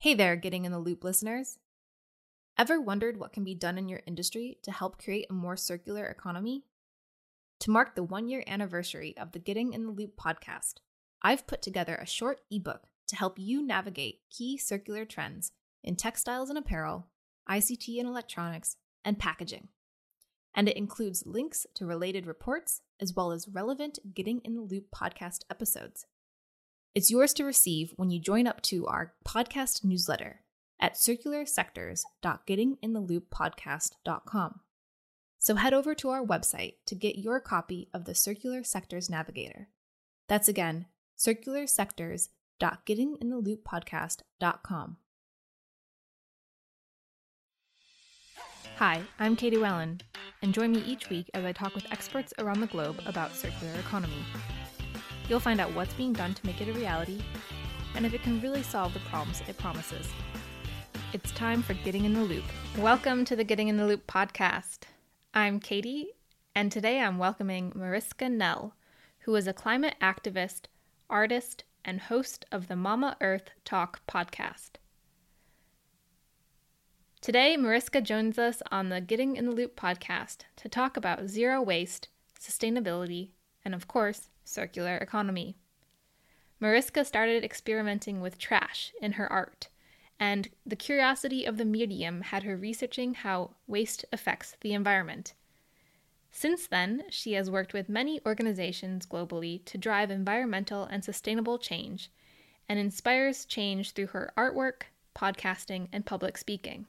Hey there, Getting in the Loop listeners. Ever wondered what can be done in your industry to help create a more circular economy? To mark the one year anniversary of the Getting in the Loop podcast, I've put together a short ebook to help you navigate key circular trends in textiles and apparel, ICT and electronics, and packaging. And it includes links to related reports as well as relevant Getting in the Loop podcast episodes. It's yours to receive when you join up to our podcast newsletter at circularsectors.gettingintheLoopPodcast.com. So head over to our website to get your copy of the Circular Sectors Navigator. That's again, circularsectors.gettingintheLoopPodcast.com. Hi, I'm Katie Wellen, and join me each week as I talk with experts around the globe about circular economy. You'll find out what's being done to make it a reality and if it can really solve the problems it promises. It's time for Getting in the Loop. Welcome to the Getting in the Loop podcast. I'm Katie, and today I'm welcoming Mariska Nel, who is a climate activist, artist, and host of the Mama Earth Talk podcast. Today, Mariska joins us on the Getting in the Loop podcast to talk about zero waste, sustainability, and of course, circular economy. Mariska started experimenting with trash in her art, and the curiosity of the medium had her researching how waste affects the environment. Since then, she has worked with many organizations globally to drive environmental and sustainable change and inspires change through her artwork, podcasting, and public speaking.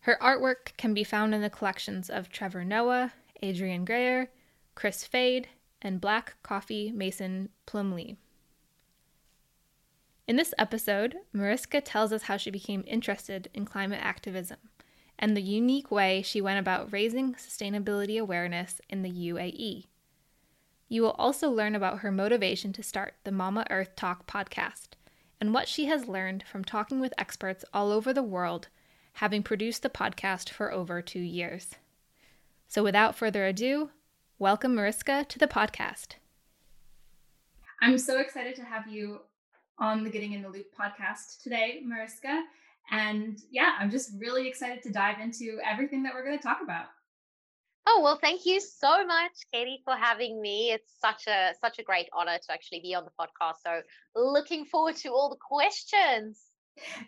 Her artwork can be found in the collections of Trevor Noah, Adrian Grenier, Kris Fade, and Black Coffee Mason Plumlee. In this episode, Mariska tells us how she became interested in climate activism and the unique way she went about raising sustainability awareness in the UAE. You will also learn about her motivation to start the Mama Earth Talk podcast and what she has learned from talking with experts all over the world, having produced the podcast for over two years. So, without further ado, Welcome, Mariska, to the podcast. I'm so excited to have you on the Getting in the Loop podcast today, Mariska. And yeah, I'm just really excited to dive into everything that we're going to talk about. Oh well, thank you so much, Katie, for having me. It's such a such a great honor to actually be on the podcast. So looking forward to all the questions.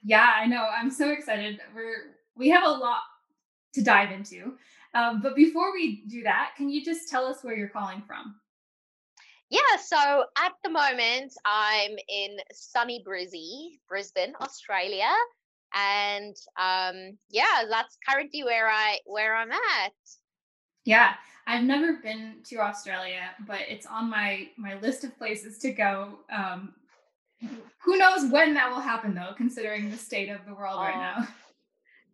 Yeah, I know. I'm so excited. We're we have a lot to dive into. Um, but before we do that, can you just tell us where you're calling from? Yeah, so at the moment I'm in sunny Brizzy, Brisbane, Australia, and um, yeah, that's currently where I where I'm at. Yeah, I've never been to Australia, but it's on my my list of places to go. Um, who knows when that will happen though, considering the state of the world oh. right now.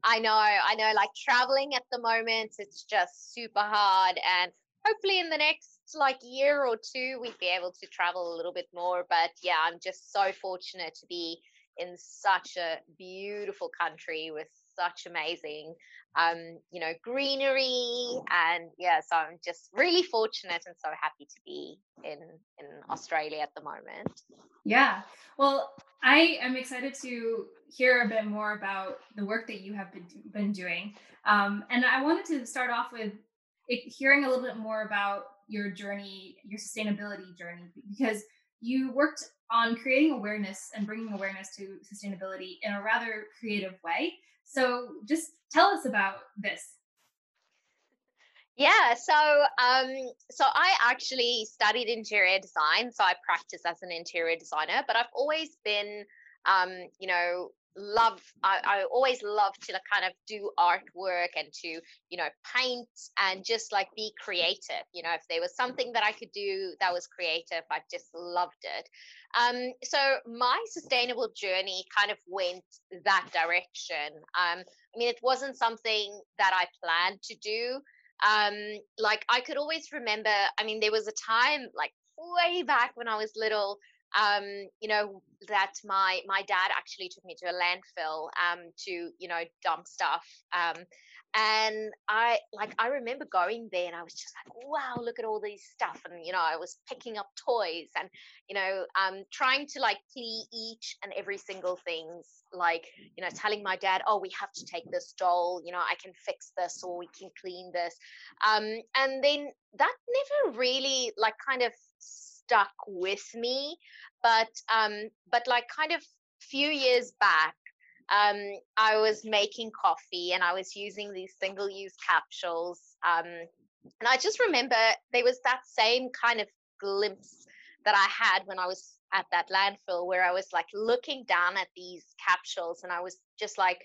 I know, I know, like traveling at the moment, it's just super hard. And hopefully in the next like year or two, we'd be able to travel a little bit more. But yeah, I'm just so fortunate to be in such a beautiful country with such amazing um you know greenery and yeah so i'm just really fortunate and so happy to be in in australia at the moment. Yeah. Well i am excited to hear a bit more about the work that you have been, been doing. Um, and i wanted to start off with hearing a little bit more about your journey your sustainability journey because you worked on creating awareness and bringing awareness to sustainability in a rather creative way so just tell us about this. Yeah, so um, so I actually studied interior design, so I practice as an interior designer, but I've always been, um, you know, love I, I always love to kind of do artwork and to you know paint and just like be creative you know if there was something that i could do that was creative i just loved it. Um so my sustainable journey kind of went that direction. Um i mean it wasn't something that i planned to do. Um like i could always remember i mean there was a time like way back when i was little um, you know, that my my dad actually took me to a landfill um, to you know dump stuff. Um, and I like I remember going there and I was just like, wow, look at all these stuff. And you know, I was picking up toys and you know, um, trying to like clean each and every single things, like, you know, telling my dad, oh, we have to take this doll, you know, I can fix this or we can clean this. Um, and then that never really like kind of stuck with me. But um, but like kind of few years back, um, I was making coffee and I was using these single use capsules. Um, and I just remember there was that same kind of glimpse that I had when I was at that landfill where I was like looking down at these capsules and I was just like,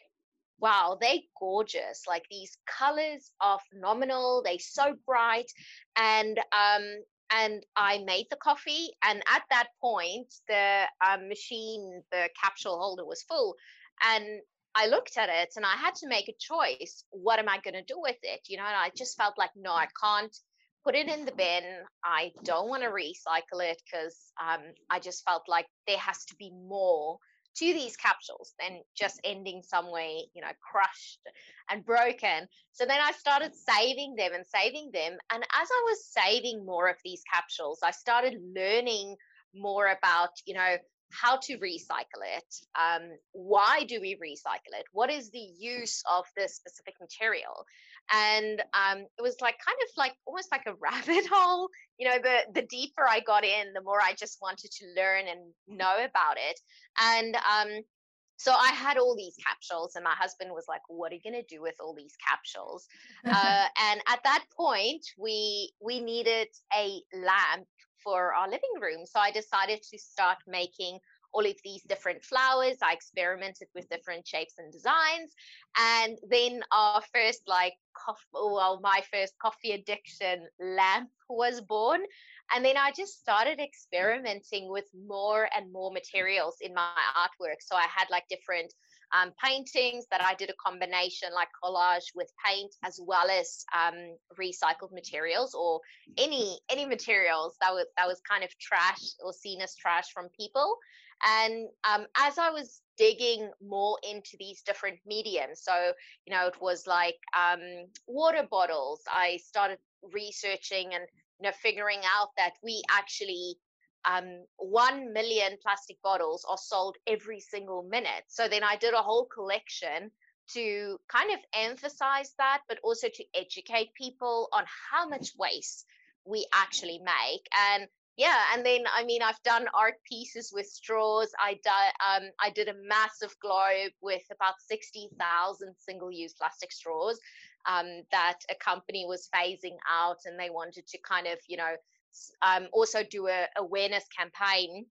wow, they're gorgeous. Like these colors are phenomenal. They're so bright. And um and I made the coffee. And at that point, the um, machine, the capsule holder was full. And I looked at it and I had to make a choice. What am I going to do with it? You know, and I just felt like, no, I can't put it in the bin. I don't want to recycle it because um, I just felt like there has to be more to these capsules than just ending somewhere, you know, crushed and broken. So then I started saving them and saving them. And as I was saving more of these capsules, I started learning more about, you know, how to recycle it. Um, why do we recycle it? What is the use of this specific material? and um, it was like kind of like almost like a rabbit hole you know the the deeper i got in the more i just wanted to learn and know about it and um, so i had all these capsules and my husband was like what are you going to do with all these capsules uh, and at that point we we needed a lamp for our living room so i decided to start making all of these different flowers. I experimented with different shapes and designs. And then our first, like, coffee, well, my first coffee addiction lamp was born. And then I just started experimenting with more and more materials in my artwork. So I had like different um, paintings that I did a combination like collage with paint as well as um, recycled materials or any any materials that was that was kind of trash or seen as trash from people. And um, as I was digging more into these different mediums, so, you know, it was like um, water bottles, I started researching and, you know, figuring out that we actually um, 1 million plastic bottles are sold every single minute. So then I did a whole collection to kind of emphasize that, but also to educate people on how much waste we actually make. And yeah and then i mean i've done art pieces with straws i did um, i did a massive globe with about 60000 single use plastic straws um, that a company was phasing out and they wanted to kind of you know um, also do a awareness campaign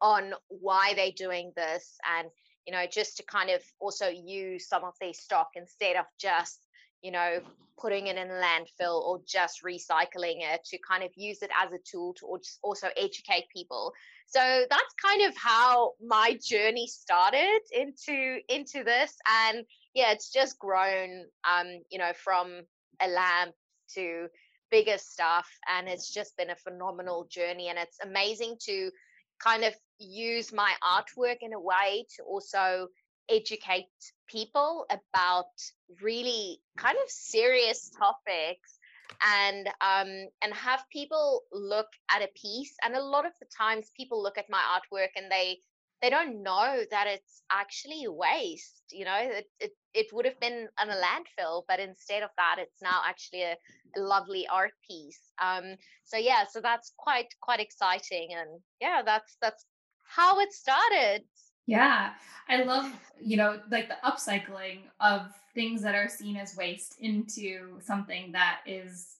on why they're doing this and you know just to kind of also use some of their stock instead of just you know, putting it in landfill or just recycling it to kind of use it as a tool to also educate people. So that's kind of how my journey started into into this, and yeah, it's just grown, um, you know, from a lamp to bigger stuff, and it's just been a phenomenal journey, and it's amazing to kind of use my artwork in a way to also educate people about really kind of serious topics and um and have people look at a piece and a lot of the times people look at my artwork and they they don't know that it's actually waste you know? It, it, it would have been on a landfill but instead of that it's now actually a, a lovely art piece um so yeah so that's quite quite exciting and yeah that's that's how it started yeah. I love, you know, like the upcycling of things that are seen as waste into something that is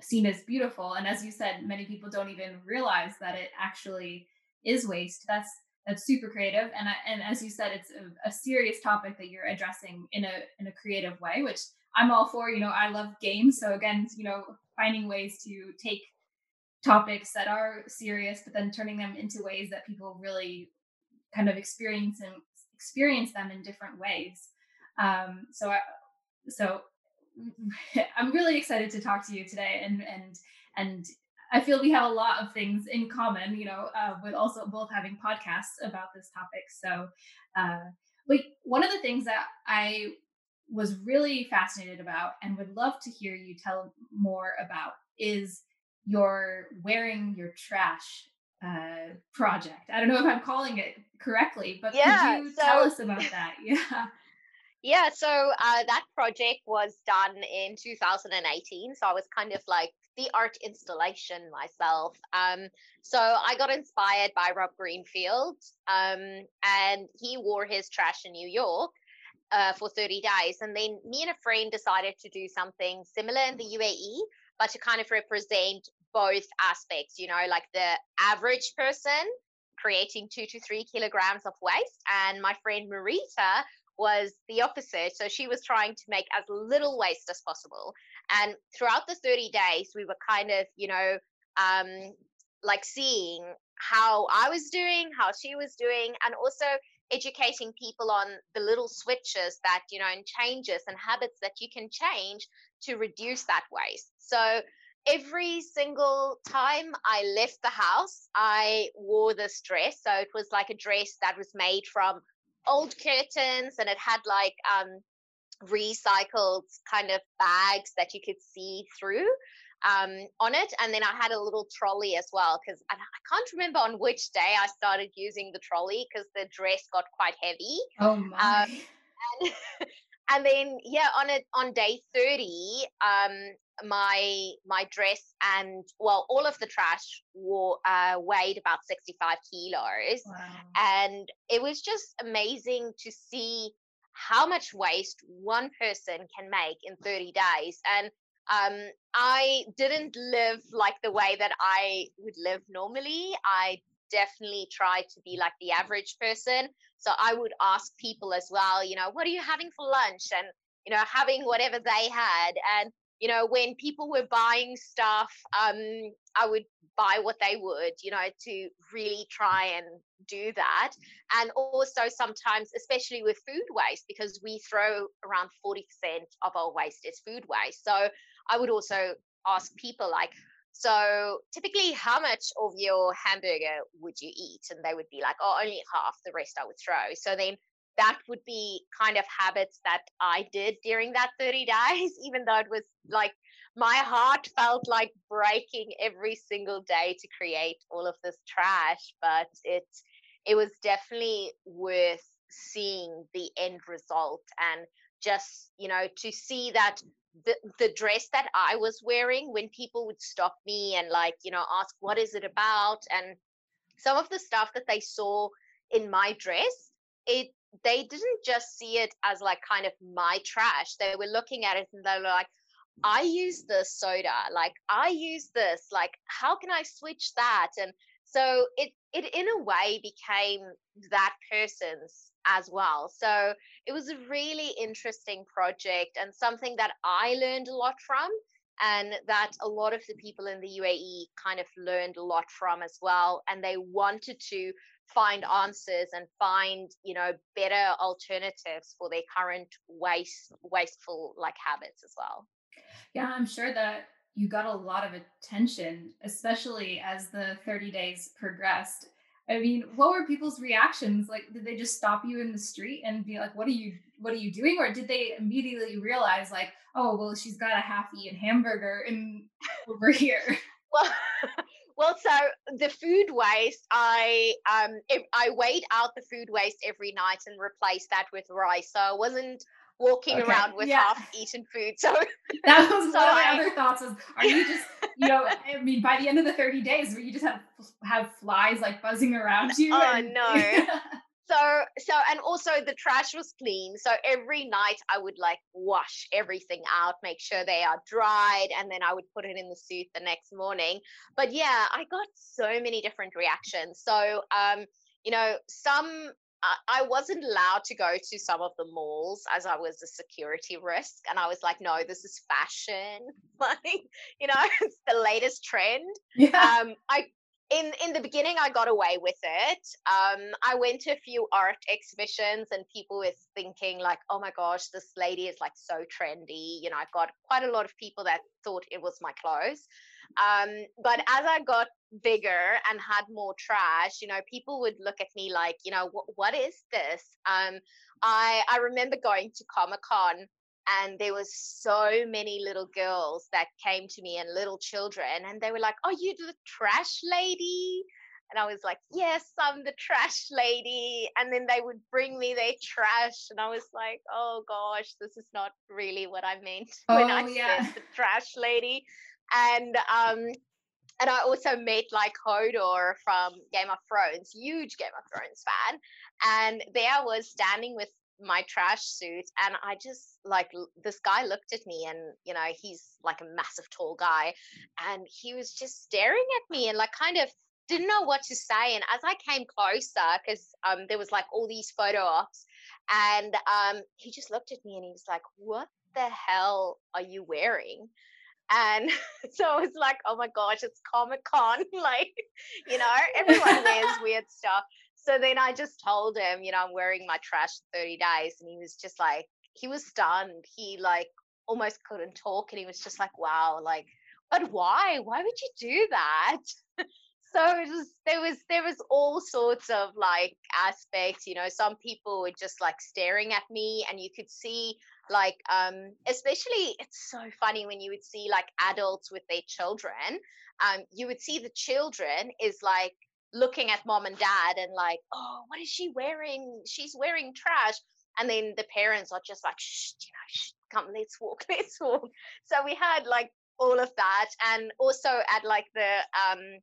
seen as beautiful. And as you said, many people don't even realize that it actually is waste. That's that's super creative. And I, and as you said, it's a, a serious topic that you're addressing in a in a creative way, which I'm all for. You know, I love games. So again, you know, finding ways to take topics that are serious, but then turning them into ways that people really kind of experience and experience them in different ways. Um, so, I, so I'm really excited to talk to you today, and and and I feel we have a lot of things in common, you know, uh, with also both having podcasts about this topic. So, uh, like one of the things that I was really fascinated about and would love to hear you tell more about is your wearing your trash uh, project. I don't know if I'm calling it correctly, but yeah, could you so, tell us about that? Yeah. Yeah, so uh, that project was done in 2018. So I was kind of like the art installation myself. Um, so I got inspired by Rob Greenfield, um, and he wore his trash in New York uh, for 30 days. And then me and a friend decided to do something similar in the UAE, but to kind of represent both aspects, you know, like the average person creating two to three kilograms of waste. And my friend Marita was the opposite. So she was trying to make as little waste as possible. And throughout the 30 days, we were kind of, you know, um, like seeing how I was doing, how she was doing, and also educating people on the little switches that, you know, and changes and habits that you can change to reduce that waste. So every single time I left the house, I wore this dress. So it was like a dress that was made from old curtains and it had like um, recycled kind of bags that you could see through um, on it. And then I had a little trolley as well because I, I, can't remember on which day I started using the trolley because the dress got quite heavy. Oh my. Um, and, and, then yeah, on it on day 30, um, my my dress and well, all of the trash were, uh, weighed about 65 kilos. Wow. And it was just amazing to see how much waste one person can make in 30 days. And um, I didn't live like the way that I would live normally. I definitely tried to be like the average person. So I would ask people as well, you know, what are you having for lunch? And, you know, having whatever they had. And, you know, when people were buying stuff, um, I would buy what they would, you know, to really try and do that. And also sometimes, especially with food waste, because we throw around 40% of our waste is food waste. So I would also ask people like, so typically how much of your hamburger would you eat? And they would be like, oh, only half, the rest I would throw. So then that would be kind of habits that I did during that 30 days, even though it was like my heart felt like breaking every single day to create all of this trash. But it it was definitely worth seeing the end result and just, you know, to see that the, the dress that I was wearing when people would stop me and like, you know, ask what is it about? And some of the stuff that they saw in my dress, it they didn't just see it as like kind of my trash. They were looking at it and they were like, I use this soda, like I use this, like how can I switch that? And so it it in a way became that person's as well. So it was a really interesting project and something that I learned a lot from and that a lot of the people in the UAE kind of learned a lot from as well and they wanted to find answers and find you know better alternatives for their current waste wasteful like habits as well yeah i'm sure that you got a lot of attention especially as the 30 days progressed I mean, what were people's reactions? Like, did they just stop you in the street and be like, "What are you, what are you doing?" Or did they immediately realize, like, "Oh, well, she's got a half-eaten hamburger in over here"? Well, well, so the food waste, I um, I weighed out the food waste every night and replaced that with rice. So I wasn't walking okay. around with yeah. half-eaten food. So that was so one of my I, other thoughts. Was are you just you know? I mean, by the end of the thirty days, where you just have have flies like buzzing around you? Oh and, no. so so and also the trash was clean so every night i would like wash everything out make sure they are dried and then i would put it in the suit the next morning but yeah i got so many different reactions so um you know some I wasn't allowed to go to some of the malls as I was a security risk. And I was like, no, this is fashion. like, you know, it's the latest trend. Yeah. Um, I in in the beginning I got away with it. Um, I went to a few art exhibitions and people were thinking like, oh my gosh, this lady is like so trendy. You know, I got quite a lot of people that thought it was my clothes. Um, but as I got bigger and had more trash, you know, people would look at me like, you know, what is this? Um, I I remember going to Comic Con and there was so many little girls that came to me and little children and they were like oh you the trash lady and i was like yes i'm the trash lady and then they would bring me their trash and i was like oh gosh this is not really what i meant oh, when i yeah. said the trash lady and um and I also met like Hodor from Game of Thrones, huge Game of Thrones fan. And there I was standing with my trash suit and i just like this guy looked at me and you know he's like a massive tall guy and he was just staring at me and like kind of didn't know what to say and as i came closer because um there was like all these photo ops and um he just looked at me and he was like what the hell are you wearing and so I was like, oh my gosh, it's Comic Con. like, you know, everyone wears weird stuff so then I just told him, you know, I'm wearing my trash 30 days. And he was just like, he was stunned. He like almost couldn't talk. And he was just like, wow, like, but why? Why would you do that? so it was there was there was all sorts of like aspects you know some people were just like staring at me and you could see like um especially it's so funny when you would see like adults with their children um you would see the children is like looking at mom and dad and like, oh, what is she wearing? She's wearing trash. And then the parents are just like, shh, you know, shh, come, let's walk, let's walk. So we had like all of that. And also at like the um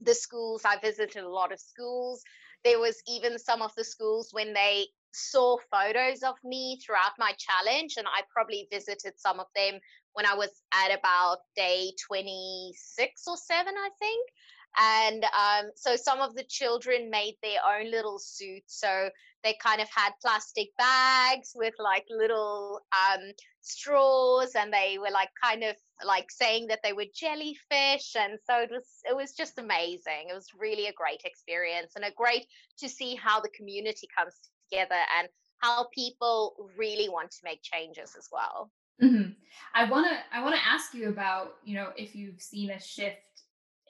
the schools, I visited a lot of schools. There was even some of the schools when they saw photos of me throughout my challenge, and I probably visited some of them when I was at about day 26 or 7, I think and um, so some of the children made their own little suits. So they kind of had plastic bags with like little um, straws and they were like kind of like saying that they were jellyfish. And so it was it was just amazing. It was really a great experience and a great to see how the community comes together and how people really want to make changes as well. Mm-hmm. i want to i want to ask you about you know if you've seen a shift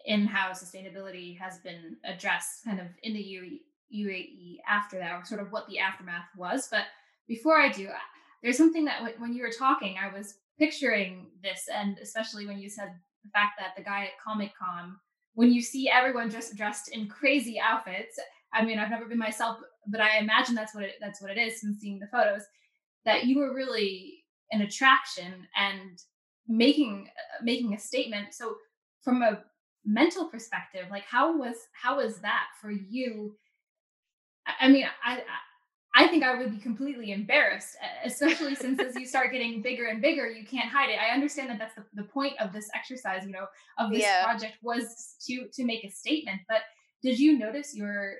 in how sustainability has been addressed kind of in the UAE after that, or sort of what the aftermath was. But before I do, uh, there's something that when you were talking, I was picturing this, and especially when you said the fact that the guy at Comic Con, when you see everyone just dressed in crazy outfits, I mean, I've never been myself, but I imagine that's what it, that's what it is from seeing the photos. That you were really an attraction and making uh, making a statement. So from a mental perspective like how was how was that for you? I mean i i think i would be completely embarrassed especially since as you start getting bigger and bigger you can't hide it. I understand that that's the, the point of this exercise you know of this yeah. project was to to make a statement but did you notice your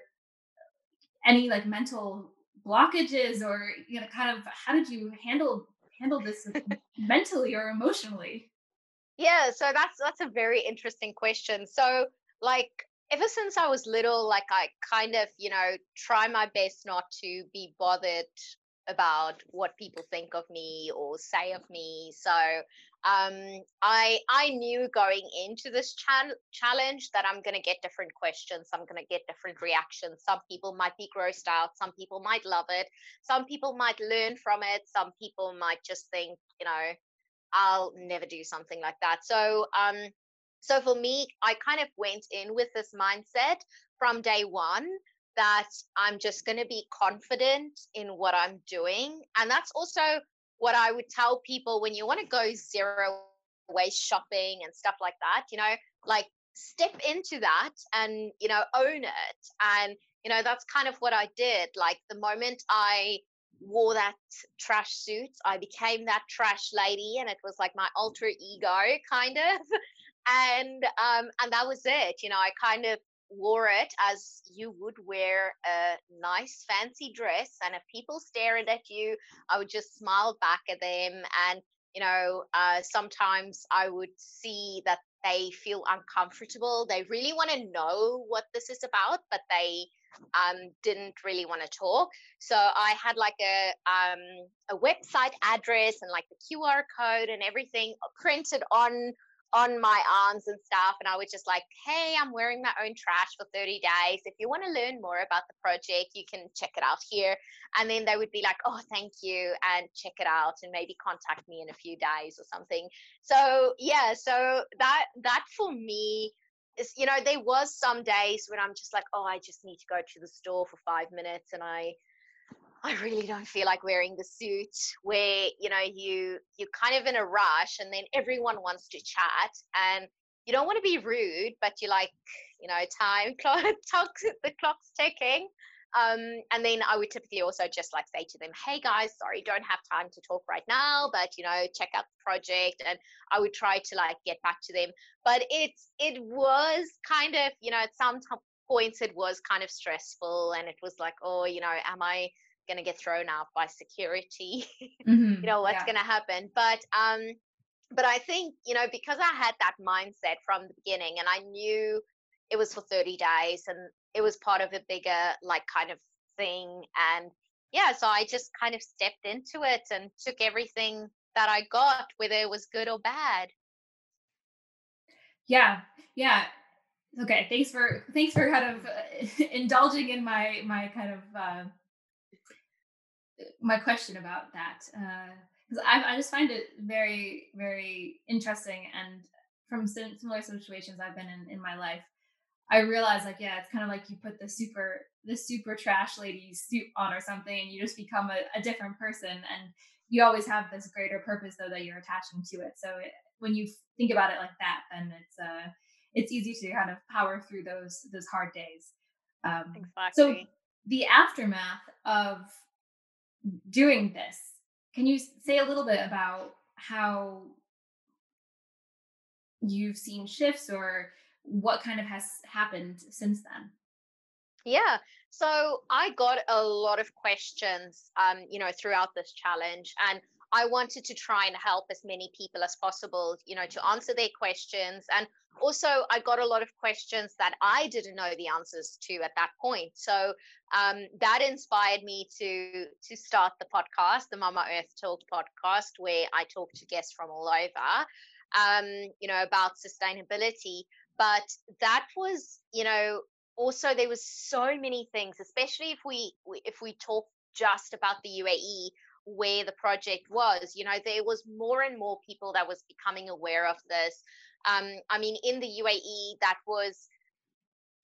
any like mental blockages or you know kind of how did you handle handle this mentally or emotionally yeah, so that's that's a very interesting question. So like ever since I was little, like I kind of, you know, try my best not to be bothered about what people think of me or say of me. So um, I I knew going into this ch- challenge that I'm going to get different questions. I'm going to get different reactions. Some people might be grossed out. Some people might love it. Some people might learn from it. Some people might just think, you know, I'll never do something like that. So, um, so for me, I kind of went in with this mindset from day one that I'm just going to be confident in what I'm doing. And that's also what I would tell people when you want to go zero waste shopping and stuff like that, you know, like step into that and, you know, own it. And, you know, that's kind of what I did. Like the moment I wore that trash suit. I became that trash lady, and it was like my alter ego, kind of. And um, and that was it. You know, I kind of wore it as you would wear a nice fancy dress, and if people stared at you, I would just smile back at them. And you know, uh, sometimes I would see that they feel uncomfortable. They really want to know what this is about, but they um, didn't really want to talk. So I had like a um, a website address and like the QR code and everything printed on on my arms and stuff. And I was just like, hey, I'm wearing my own trash for 30 days. If you want to learn more about the project, you can check it out here. And then they would be like, oh, thank you, and check it out, and maybe contact me in a few days or something. So yeah, so that that for me is, you know, there was some days when I'm just like, oh, I just need to go to the store for five minutes, and I I really don't feel like wearing the suit where you know you you're kind of in a rush and then everyone wants to chat and you don't want to be rude but you're like you know time clock the clock's ticking um, and then I would typically also just like say to them, "Hey guys, sorry, don't have time to talk right now, but you know, check out the project." And I would try to like get back to them. But it's it was kind of you know at some points it was kind of stressful, and it was like, oh, you know, am I going to get thrown out by security mm-hmm. you know what's yeah. going to happen but um but i think you know because i had that mindset from the beginning and i knew it was for 30 days and it was part of a bigger like kind of thing and yeah so i just kind of stepped into it and took everything that i got whether it was good or bad. Yeah yeah. Okay thanks for thanks for kind of uh, indulging in my my kind of uh, my question about that because uh, I, I just find it very very interesting and from similar situations I've been in in my life, I realize like yeah, it's kind of like you put the super the super trash lady suit on or something, and you just become a, a different person, and you always have this greater purpose though that you're attaching to it. So it, when you think about it like that, then it's uh it's easy to kind of power through those those hard days. Um, exactly. So the aftermath of doing this. Can you say a little bit about how you've seen shifts or what kind of has happened since then? Yeah. So I got a lot of questions, um, you know, throughout this challenge, and I wanted to try and help as many people as possible, you know, to answer their questions. And also, I got a lot of questions that I didn't know the answers to at that point. So um, that inspired me to to start the podcast, the Mama Earth Talk podcast, where I talk to guests from all over, um, you know, about sustainability. But that was, you know, also there was so many things, especially if we if we talk just about the UAE where the project was you know there was more and more people that was becoming aware of this. Um, i mean in the uae that was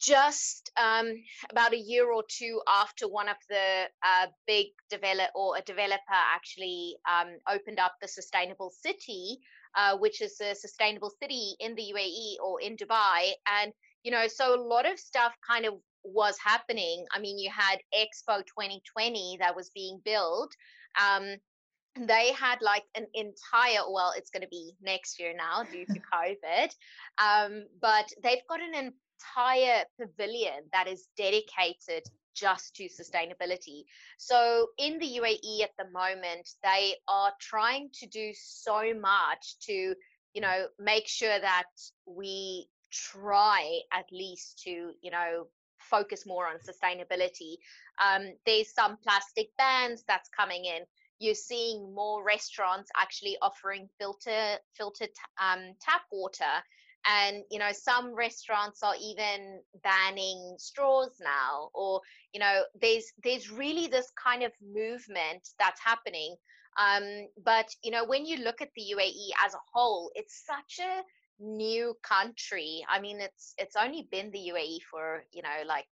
just um, about a year or two after one of the uh, big develop or a developer actually um, opened up the sustainable city uh, which is a sustainable city in the uae or in dubai. And you know so a lot of stuff kind of was happening. I mean you had expo 2020 that was being built. Um, they had like an entire well it's going to be next year now due to covid um, but they've got an entire pavilion that is dedicated just to sustainability so in the uae at the moment they are trying to do so much to you know make sure that we try at least to you know focus more on sustainability. Um, there's some plastic bans that's coming in. You're seeing more restaurants actually offering filter filtered um, tap water, and you know some restaurants are even banning straws now. Or you know there's there's really this kind of movement that's happening. Um, but you know when you look at the UAE as a whole, it's such a new country i mean it's it's only been the uae for you know like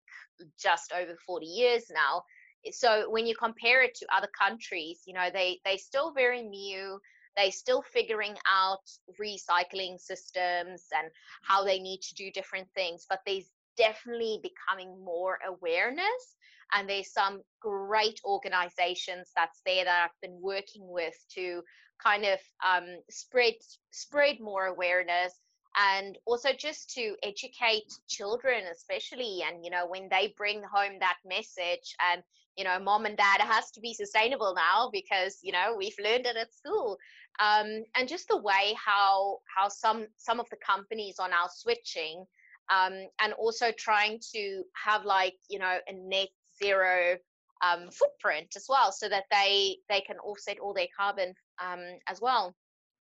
just over 40 years now so when you compare it to other countries you know they they still very new they still figuring out recycling systems and how they need to do different things but there's definitely becoming more awareness and there's some great organizations that's there that I've been working with to kind of um, spread spread more awareness and also just to educate children especially and you know when they bring home that message and you know mom and dad has to be sustainable now because you know we've learned it at school um, and just the way how how some some of the companies are now switching um, and also trying to have like you know a net zero um, footprint as well so that they they can offset all their carbon um, as well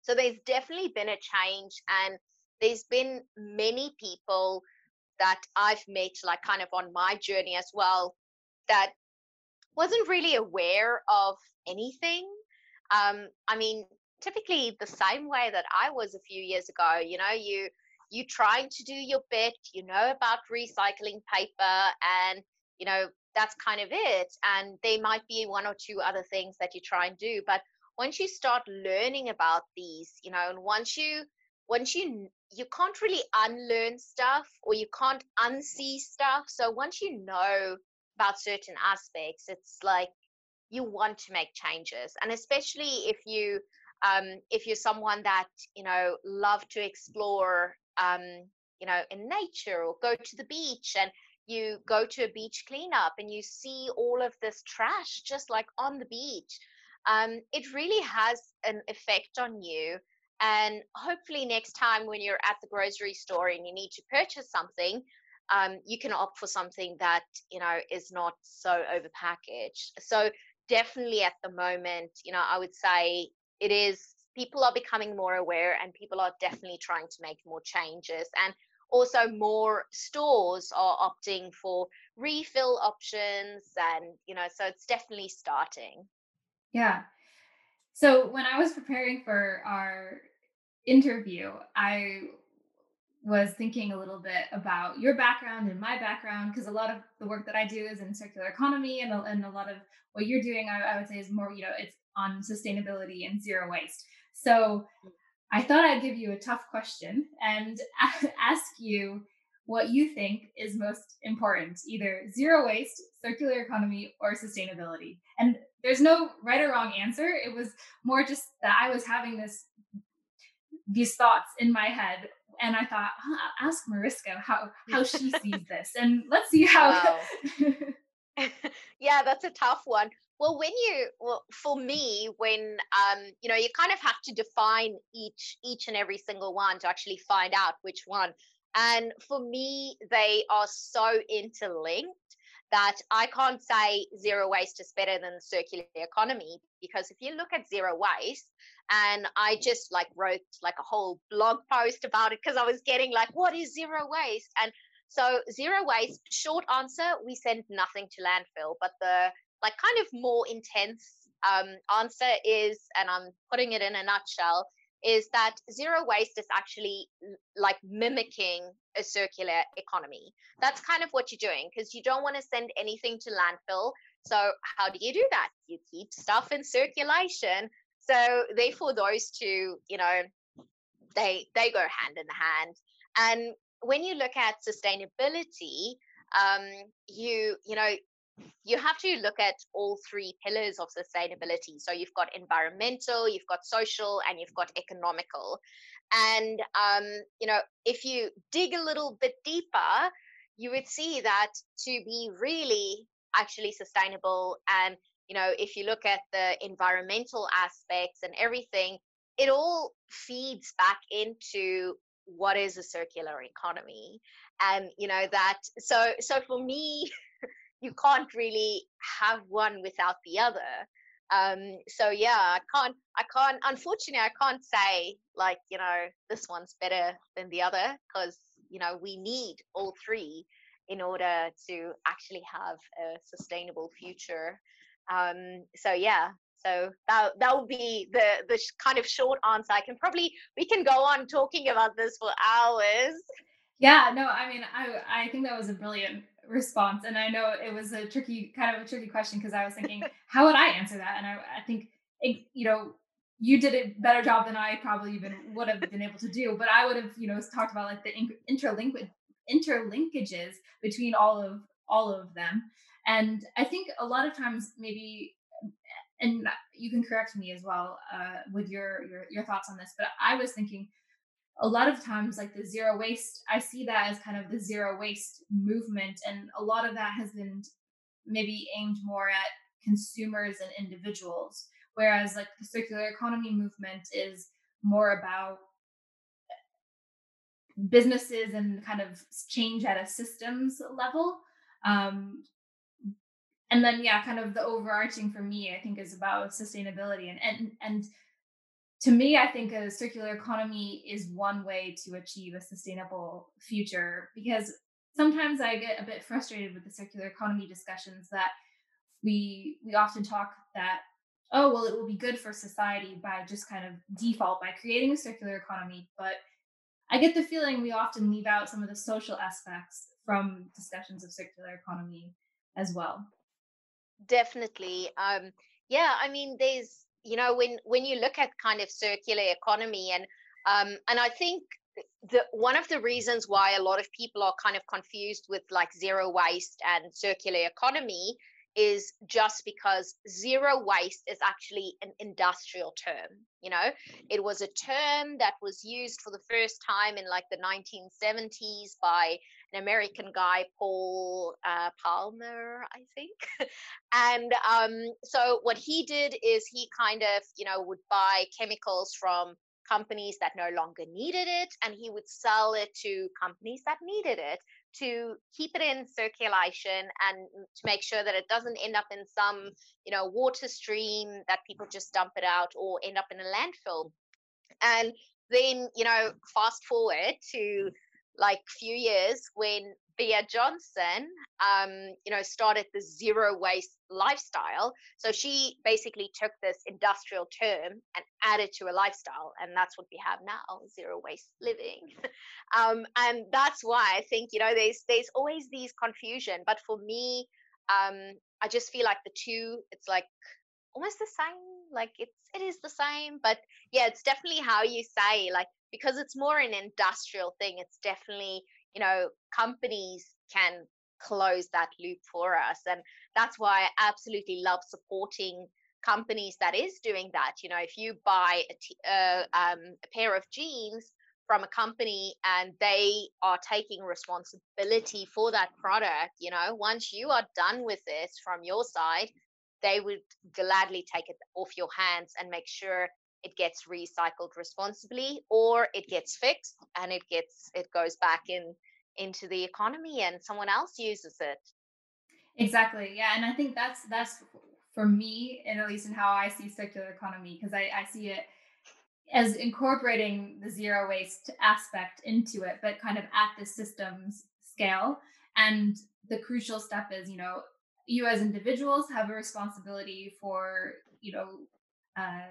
so there's definitely been a change and there's been many people that I've met, like kind of on my journey as well, that wasn't really aware of anything. Um, I mean, typically the same way that I was a few years ago. You know, you you trying to do your bit, you know about recycling paper, and you know that's kind of it. And there might be one or two other things that you try and do, but once you start learning about these, you know, and once you once you you can't really unlearn stuff or you can't unsee stuff. So once you know about certain aspects, it's like you want to make changes, and especially if you um, if you're someone that you know love to explore um, you know in nature or go to the beach and you go to a beach cleanup and you see all of this trash just like on the beach um, it really has an effect on you. And hopefully next time when you're at the grocery store and you need to purchase something um, you can opt for something that you know is not so overpackaged. So definitely at the moment you know i would say it is people are becoming more aware and people are definitely trying to make more changes. And also more stores are opting for refill options and you know so it's definitely starting. Yeah. So when i was preparing for our interview i was thinking a little bit about your background and my background because a lot of the work that i do is in circular economy and a, and a lot of what you're doing I, I would say is more you know it's on sustainability and zero waste. So. I thought I'd give you a tough question and ask you what you think is most important either zero waste, circular economy, or sustainability. And there's no right or wrong answer. It was more just that I was having this these thoughts in my head and I thought, huh, ask Mariska how how she sees this, and let's see how. Wow. yeah, that's a tough one. Well, when you, well, for me, when um, you know, you kind of have to define each each and every single one to actually find out which one. And for me, they are so interlinked that I can't say zero waste is better than the circular economy because if you look at zero waste, and I just like wrote like a whole blog post about it because I was getting like, what is zero waste? And so zero waste, short answer, we send nothing to landfill, but the like kind of more intense um, answer is, and I'm putting it in a nutshell, is that zero waste is actually like mimicking a circular economy. That's kind of what you're doing because you don't want to send anything to landfill. So how do you do that? You keep stuff in circulation. So therefore, those two, you know, they they go hand in hand. And when you look at sustainability, um, you you know you have to look at all three pillars of sustainability. So you've got environmental, you've got social, and you've got economical. And um, you know, if you dig a little bit deeper, you would see that to be really actually sustainable and you know if you look at the environmental aspects and everything it all feeds back into what is a circular economy? And you know that so so for me you can't really have one without the other. Um so yeah i can't i can't unfortunately i can't say like you know this one's better than the other because you know we need all three in order to actually have a sustainable future. Um so yeah so that that would be the the kind of short answer i can probably we can go on talking about this for hours yeah no i mean i i think that was a brilliant response. And I know it was a tricky, kind of a tricky question because I was thinking, how would I answer that? And I, I think, it, you know, you did a better job than I probably even would have been able to do. But I would have, you know, talked about like the interlink interlinkages between all of all of them. And I think a lot of times maybe and you can correct me as well uh, with your, your your thoughts on this but i was thinking a lot of times like the zero waste i see that as kind of the zero waste movement and a lot of that has been maybe aimed more at consumers and individuals whereas like the circular economy movement is more about businesses and kind of change at a systems level um, and then yeah kind of the overarching for me i think is about sustainability and and and to me, I think a circular economy is one way to achieve a sustainable future because sometimes I get a bit frustrated with the circular economy discussions that we we often talk that oh well it will be good for society by just kind of default by creating a circular economy but I get the feeling we often leave out some of the social aspects from discussions of circular economy as well. Definitely. Um, yeah, I mean, there's you know when when you look at kind of circular economy and um, and I think the one of the reasons why a lot of people are kind of confused with like zero waste and circular economy is just because zero waste is actually an industrial term you know it was a term that was used for the first time in like the 1970s by an american guy paul uh, palmer i think. And um, so what he did is he kind of you know would buy chemicals from companies that no longer needed it and he would sell it to companies that needed it to keep it in circulation and to make sure that it doesn't end up in some you know water stream that people just dump it out or end up in a landfill. And then you know fast forward to like few years when Bea Johnson, um, you know, started the zero waste lifestyle. So she basically took this industrial term and added to a lifestyle, and that's what we have now: zero waste living. um, and that's why I think you know there's there's always these confusion. But for me, um, I just feel like the two, it's like almost the same. Like it's it is the same, but yeah, it's definitely how you say like because it's more an industrial thing. It's definitely you know companies can close that loop for us and that's why i absolutely love supporting companies that is doing that you know if you buy a, t- uh, um, a pair of jeans from a company and they are taking responsibility for that product you know once you are done with this from your side they would gladly take it off your hands and make sure it gets recycled responsibly or it gets fixed and it gets it goes back in into the economy and someone else uses it. Exactly yeah and i think that's that's for me and at least in how i see circular economy because I, I see it as incorporating the zero waste aspect into it but kind of at the systems scale and the crucial step is you know you as individuals have a responsibility for you know uh,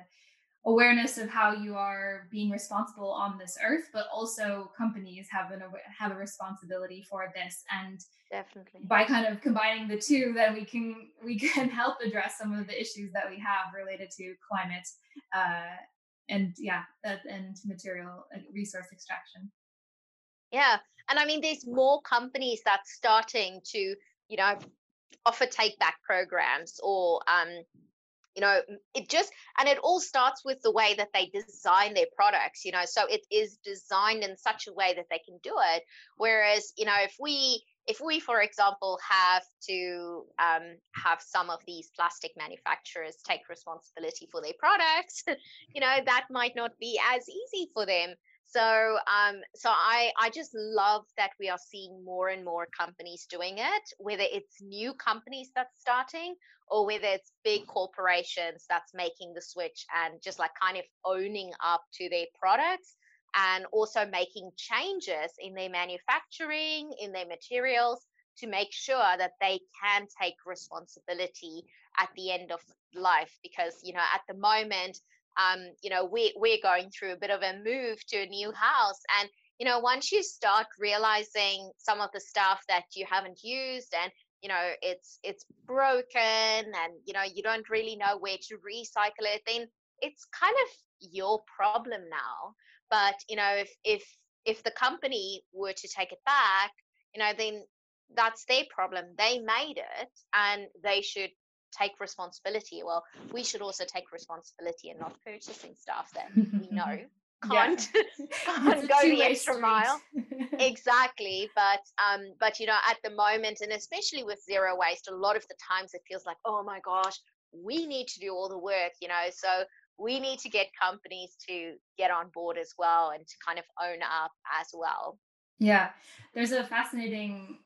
awareness of how you are being responsible on this earth but also companies have an have a responsibility for this. And definitely. by kind of combining the two then we can we can help address some of the issues that we have related to climate uh, and yeah and material resource extraction. Yeah. And i mean there's more companies that's starting to you know offer take back programs or um you know it just and it all starts with the way that they design their products you know so it is designed in such a way that they can do it. Whereas you know if we if we for example have to um, have some of these plastic manufacturers take responsibility for their products you know that might not be as easy for them so um, so I I just love that we are seeing more and more companies doing it, whether it's new companies that's starting or whether it's big corporations that's making the switch and just like kind of owning up to their products and also making changes in their manufacturing, in their materials to make sure that they can take responsibility at the end of life because you know at the moment um, you know, we, we're going through a bit of a move to a new house. And, you know, once you start realizing some of the stuff that you haven't used and, you know, it's, it's broken and, you know, you don't really know where to recycle it, then it's kind of your problem now. But, you know, if, if, if the company were to take it back, you know, then that's their problem. They made it and they should take responsibility well we should also take responsibility in not purchasing stuff that we know can't can't go the extra street. mile exactly but um but you know at the moment and especially with zero waste a lot of the times it feels like oh my gosh we need to do all the work you know so we need to get companies to get on board as well and to kind of own up as well. Yeah. There's a fascinating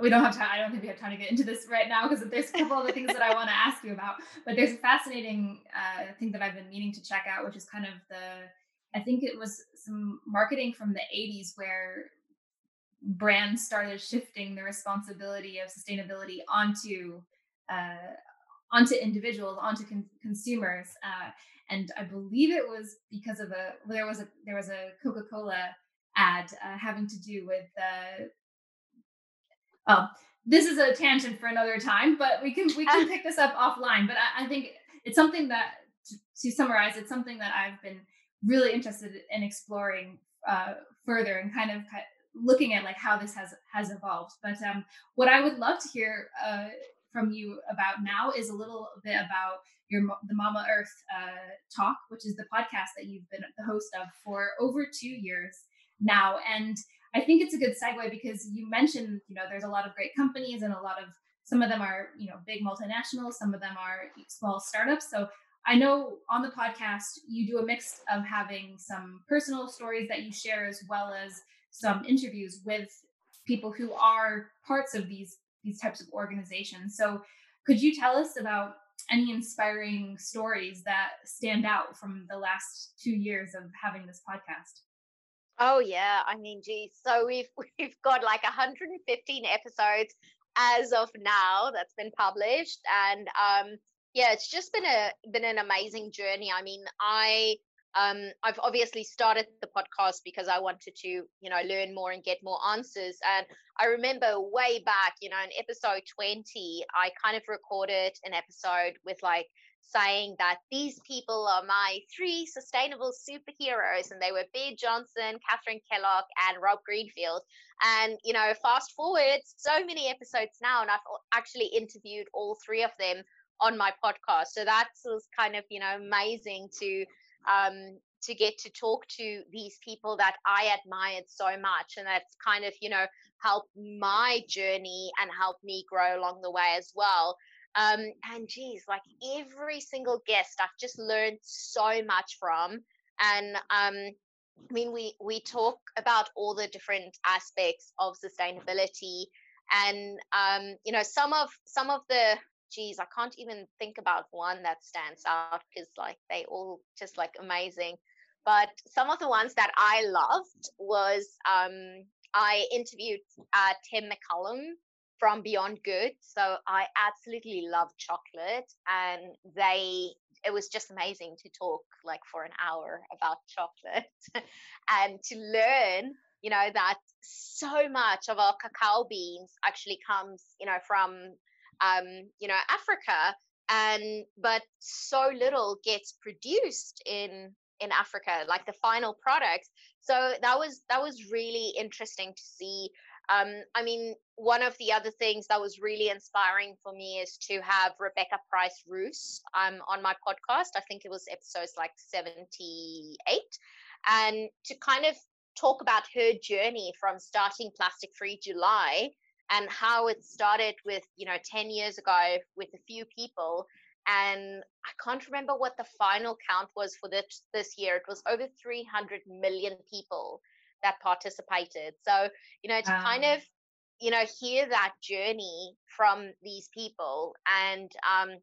we don't have time. I don't think we have time to get into this right now because there's a couple of other things that I want to ask you about. But there's a fascinating uh, thing that I've been meaning to check out, which is kind of the, I think it was some marketing from the 80s where brands started shifting the responsibility of sustainability onto uh, onto individuals, onto con- consumers. Uh, and I believe it was because of a there was a there was a Coca Cola ad uh, having to do with uh, well, this is a tangent for another time, but we can we can pick this up offline. But I, I think it's something that to, to, summarize, it's something that I've been really interested in exploring uh, further and kind of looking at like how this has has evolved. But um, what I would love to hear uh, from you about now is a little bit about your the Mama Earth uh, talk, which is the podcast that you've been the host of for over two years now. And I think it's a good segue because you mentioned, you know, there's a lot of great companies and a lot of some of them are, you know, big multinationals, some of them are small startups. So I know on the podcast you do a mix of having some personal stories that you share as well as some interviews with people who are parts of these these types of organizations. So could you tell us about any inspiring stories that stand out from the last 2 years of having this podcast? Oh yeah, I mean, geez. So we've we've got like 115 episodes as of now that's been published, and um, yeah, it's just been a been an amazing journey. I mean, I um, I've obviously started the podcast because I wanted to, you know, learn more and get more answers. And I remember way back, you know, in episode 20, I kind of recorded an episode with like saying that these people are my three sustainable superheroes, and they were Bea Johnson, Kathryn Kellogg, and Rob Greenfield. And you know, fast forward so many episodes now, and I've actually interviewed all three of them on my podcast. So that's kind of you know amazing to um, to get to talk to these people that I admired so much, and that's kind of you know helped my journey and helped me grow along the way as well. Um, and geez, like every single guest, I've just learned so much from. And um, I mean, we we talk about all the different aspects of sustainability, and um, you know, some of some of the geez, I can't even think about one that stands out because like they all just like amazing. But some of the ones that I loved was um, I interviewed uh, Tim McCollum from Beyond Good. So I absolutely love chocolate, and they it was just amazing to talk like for an hour about chocolate and to learn you know that so much of our cacao beans actually comes you know from um you know africa and but so little gets produced in in africa like the final product so that was that was really interesting to see um, I mean, one of the other things that was really inspiring for me is to have Rebecca Prince-Ruiz um, on my podcast. I think it was episodes like 78. And to kind of talk about her journey from starting Plastic Free July and how it started with, you know, 10 years ago with a few people. And I can't remember what the final count was for this, this year. It was over 300 million people that participated. So, you know, to um, kind of, you know, hear that journey from these people and um,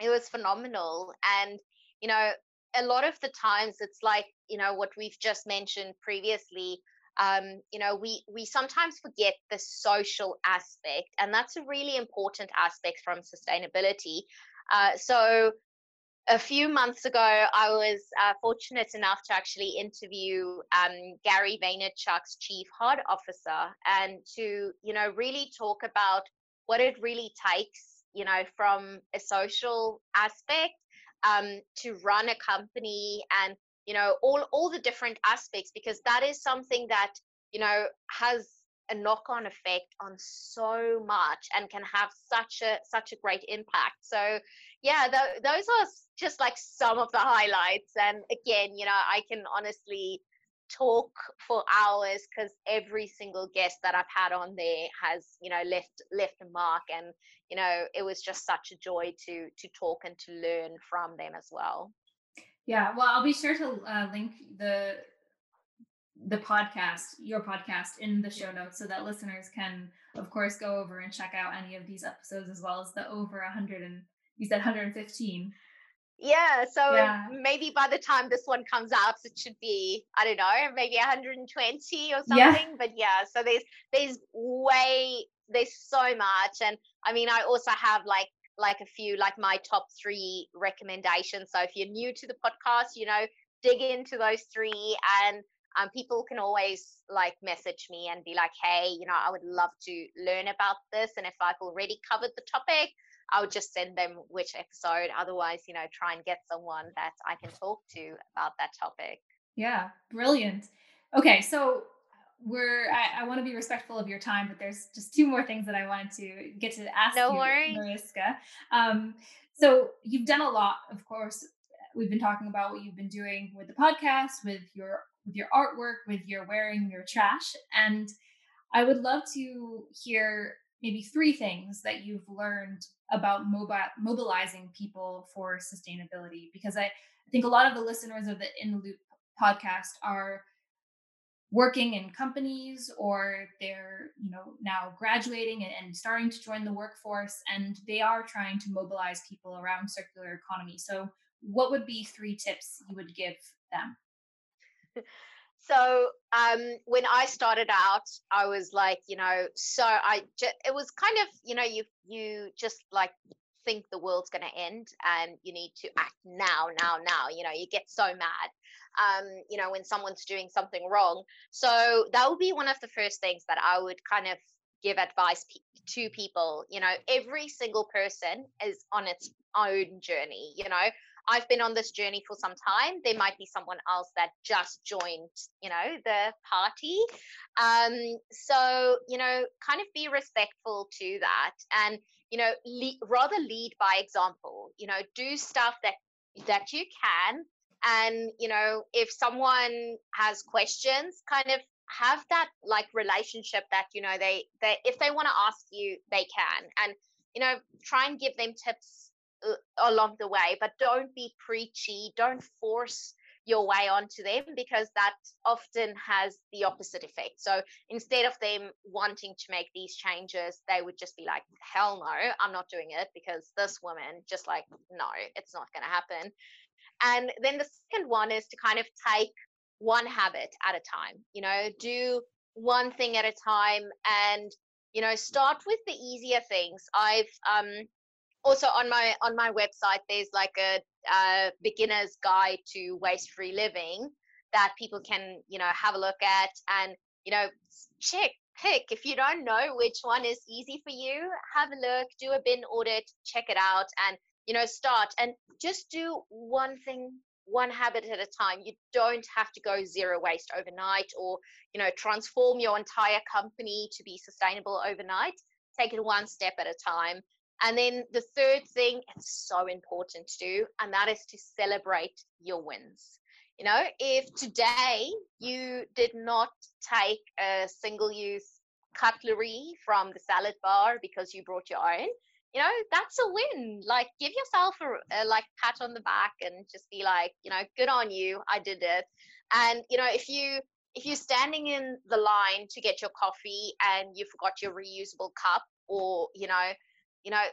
it was phenomenal. And, you know, a lot of the times it's like, you know, what we've just mentioned previously, um, you know, we we sometimes forget the social aspect, and that's a really important aspect from sustainability. Uh, so a few months ago, I was uh, fortunate enough to actually interview um, Gary Vaynerchuk's chief heart officer and to, you know, really talk about what it really takes, you know, from a social aspect um, to run a company and, you know, all, all the different aspects, because that is something that, you know, has a knock-on effect on so much and can have such a such a great impact. So yeah th- those are just like some of the highlights and again you know i can honestly talk for hours because every single guest that i've had on there has you know left left a mark and you know it was just such a joy to to talk and to learn from them as well. Yeah well i'll be sure to uh, link the the podcast, your podcast, in the show notes so that listeners can of course, go over and check out any of these episodes as well as the over a 100 and you said 115. Yeah, so yeah. maybe by the time this one comes out, it should be I don't know, maybe 120 or something. Yeah. But yeah, so there's there's way there's so much, and I mean I also have like like a few like my top three recommendations. So if you're new to the podcast, you know, dig into those three and um, people can always like message me and be like, hey, you know, I would love to learn about this. And if I've already covered the topic, I would just send them which episode. Otherwise, you know, try and get someone that I can talk to about that topic. Yeah, brilliant. Okay, so we're I, I want to be respectful of your time, but there's just two more things that I wanted to get to ask no you, worries. Mariska. Um, so you've done a lot, of course. We've been talking about what you've been doing with the podcast, with your with your artwork, with your wearing your trash, and I would love to hear maybe three things that you've learned about mobile, mobilizing people for sustainability because I, I think a lot of the listeners of the in the loop podcast are working in companies or they're you know now graduating and, and, starting to join the workforce and they are trying to mobilize people around circular economy. So what would be three tips you would give them so um, when i started out i was like you know so i just, it was kind of you know you you just like think the world's going to end and you need to act now now now you know you get so mad um, you know when someone's doing something wrong. So that would be one of the first things that i would kind of give advice to people you know every single person is on its own journey you know I've been on this journey for some time. There might be someone else that just joined, you know, the party. Um, so, you know, kind of be respectful to that and, you know, rather lead by example, you know, do stuff that that you can and you know if someone has questions kind of have that like relationship that you know they they if they want to ask you they can. And you know try and give them tips uh, along the way but don't be preachy. Don't force your way onto them because that often has the opposite effect. So instead of them wanting to make these changes they would just be like hell no i'm not doing it because this woman just like no it's not going to happen. And then the second one is to kind of take one habit at a time you know do one thing at a time and you know start with the easier things. I've um also on my on my website there's like a, beginner's guide to waste free living that people can you know have a look at and you know check pick. If you don't know which one is easy for you have a look do a bin audit check it out and you know start and just do one thing one habit at a time. You don't have to go zero waste overnight or you know transform your entire company to be sustainable overnight. Take it one step at a time. And then the third thing, it's so important to do, and that is to celebrate your wins. You know, if today you did not take a single use cutlery from the salad bar because you brought your own, you know, that's a win. Like, give yourself a, a like pat on the back and just be like, you know, good on you, I did it. And you know, if you if you're standing in the line to get your coffee and you forgot your reusable cup or you know you know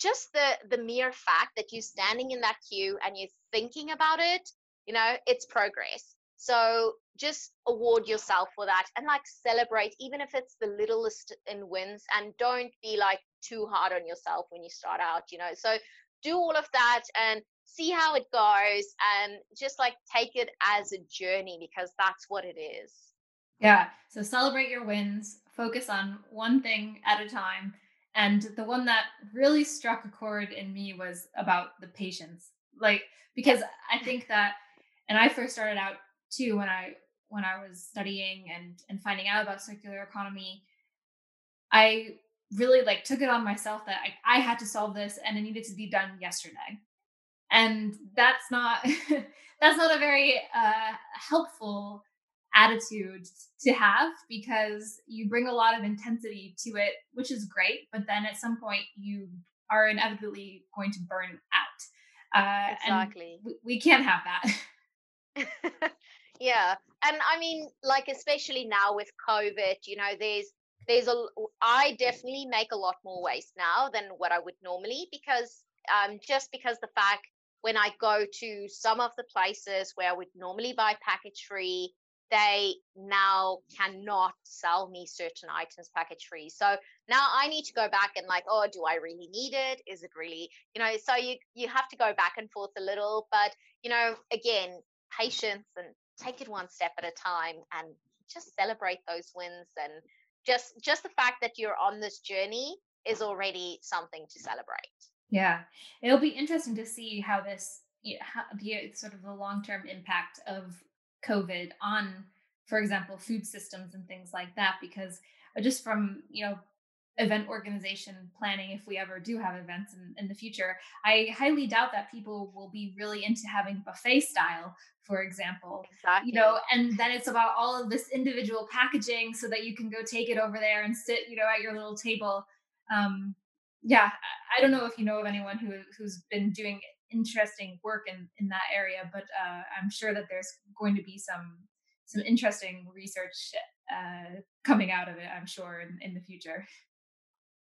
just the the mere fact that you're standing in that queue and you're thinking about it you know it's progress so just award yourself for that and like celebrate even if it's the littlest in wins and don't be like too hard on yourself when you start out you know? So do all of that and see how it goes and just like take it as a journey because that's what it is. Yeah. So celebrate your wins focus on one thing at a time and the one that really struck a chord in me was about the patience. Like because I think that and I first started out too when I when I was studying and and finding out about circular economy, I really like took it on myself that I, I had to solve this and it needed to be done yesterday. And that's not that's not a very uh, helpful attitude to have because you bring a lot of intensity to it, which is great. But then at some point, you are inevitably going to burn out. Uh, exactly. We, we can't have that. yeah. And I mean, like, especially now with COVID, you know, there's there's a i definitely make a lot more waste now than what i would normally because um, just because the fact when i go to some of the places where i would normally buy package free they now cannot sell me certain items package free so now i need to go back and like oh do i really need it is it really you know so you you have to go back and forth a little but you know again patience and take it one step at a time and just celebrate those wins. And just just the fact that you're on this journey is already something to celebrate. Yeah. It'll be interesting to see how this you know, how the sort of the long-term impact of covid on for example food systems and things like that because uh, just from you know event organization planning if we ever do have events in, in the future. I highly doubt that people will be really into having buffet style for example. Exactly. you know and then it's about all of this individual packaging so that you can go take it over there and sit you know at your little table. Um yeah i don't know if you know of anyone who who's been doing interesting work in in that area but uh, i'm sure that there's going to be some some interesting research uh, coming out of it i'm sure in, in the future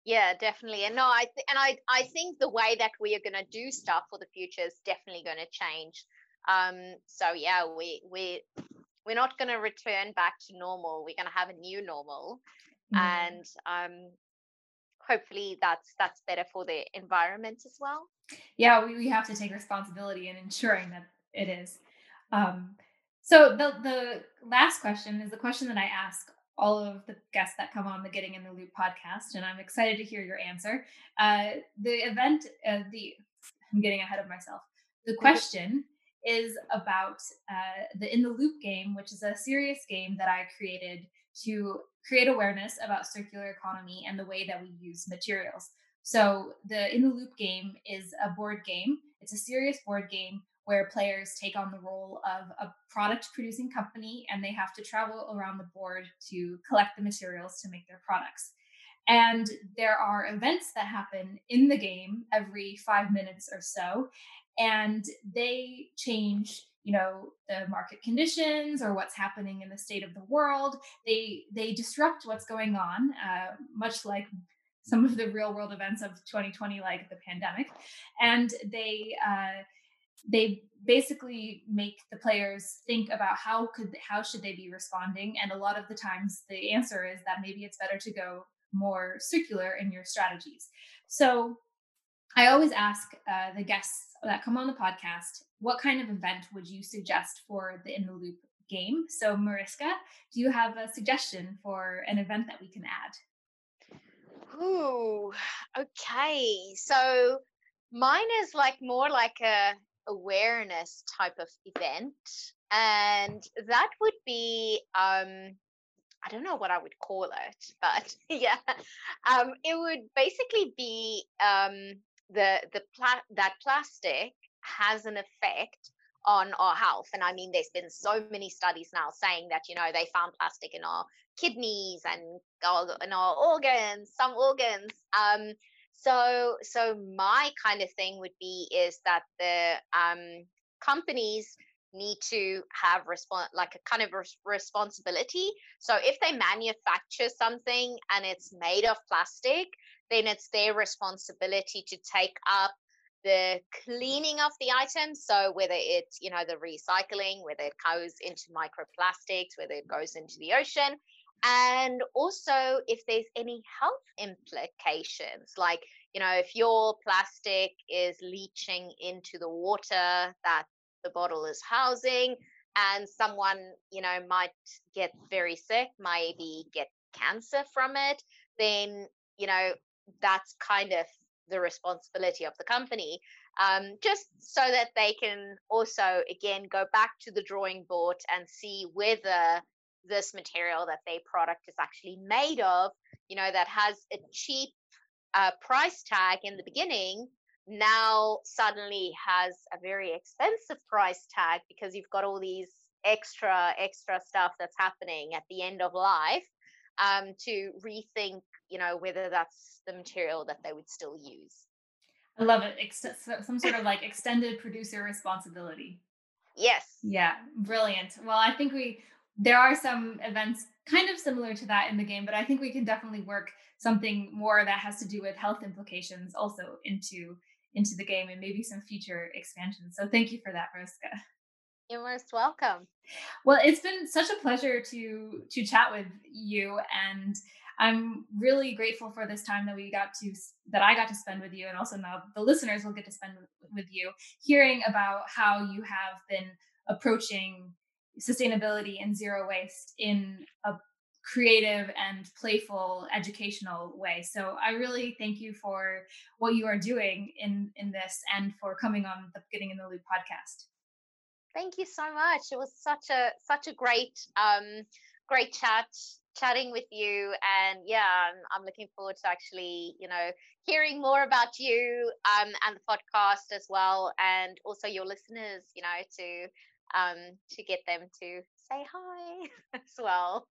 yeah definitely and no i th- and i i think the way that we are going to do stuff for the future is definitely going to change um so yeah we we we're not going to return back to normal we're going to have a new normal mm. and um hopefully that's that's better for the environment as well yeah we, we have to take responsibility in ensuring that it is um so the the last question is the question that i ask all of the guests that come on the Getting in the Loop podcast, and I'm excited to hear your answer. Uh, the event, uh, the I'm getting ahead of myself. The question is about uh, the In the Loop game, which is a serious game that I created to create awareness about circular economy and the way that we use materials. So the In the Loop game is a board game. It's a serious board game where players take on the role of a product producing company and they have to travel around the board to collect the materials to make their products. And there are events that happen in the game every five minutes or so, and they change you know the market conditions or what's happening in the state of the world they they disrupt what's going on uh, much like some of the real world events of 2020 like the pandemic and they uh, they basically make the players think about how could how should they be responding and a lot of the times the answer is that maybe it's better to go more circular in your strategies. So i always ask uh, the guests that come on the podcast what kind of event would you suggest for the in the loop game? So mariska do you have a suggestion for an event that we can add? Ooh, okay. So mine is like more like a awareness type of event and that would be um I don't know what I would call it, but yeah, um, it would basically be um, the the pla- that plastic has an effect on our health, and I mean, there's been so many studies now saying that you know they found plastic in our kidneys and in our organs, some organs. Um, so so my kind of thing would be is that the um, companies need to have respon- like a kind of res- responsibility. So if they manufacture something and it's made of plastic then it's their responsibility to take up the cleaning of the item so whether it's you know the recycling whether it goes into microplastics whether it goes into the ocean and also if there's any health implications like you know if your plastic is leaching into the water that the bottle is housing and someone you know might get very sick maybe get cancer from it then you know that's kind of the responsibility of the company um, just so that they can also again go back to the drawing board and see whether this material that their product is actually made of, you know, that has a cheap uh, price tag in the beginning now suddenly has a very expensive price tag because you've got all these extra extra stuff that's happening at the end of life um, to rethink you know whether that's the material that they would still use. I love it. Ex- some sort of like extended producer responsibility. Yes. Yeah brilliant. Well i think we there are some events kind of similar to that in the game, but I think we can definitely work something more that has to do with health implications also into into the game and maybe some future expansions. So thank you for that, Mariska. You're most welcome. Well, it's been such a pleasure to to chat with you and I'm really grateful for this time that we got to that I got to spend with you and also now the listeners will get to spend with, with you hearing about how you have been approaching sustainability and zero waste in a creative and playful educational way. So I really thank you for what you are doing in in this and for coming on the Getting in the Loop podcast. Thank you so much. It was such a such a great um great chat chatting with you and yeah I'm, I'm looking forward to actually you know hearing more about you um and the podcast as well and also your listeners you know to um to get them to say hi as well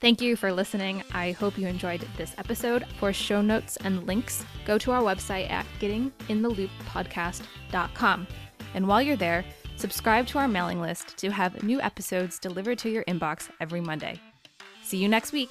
Thank you for listening. I hope you enjoyed this episode. For show notes and links, go to our website at gettingintheLoopPodcast.com. And while you're there, subscribe to our mailing list to have new episodes delivered to your inbox every Monday. See you next week.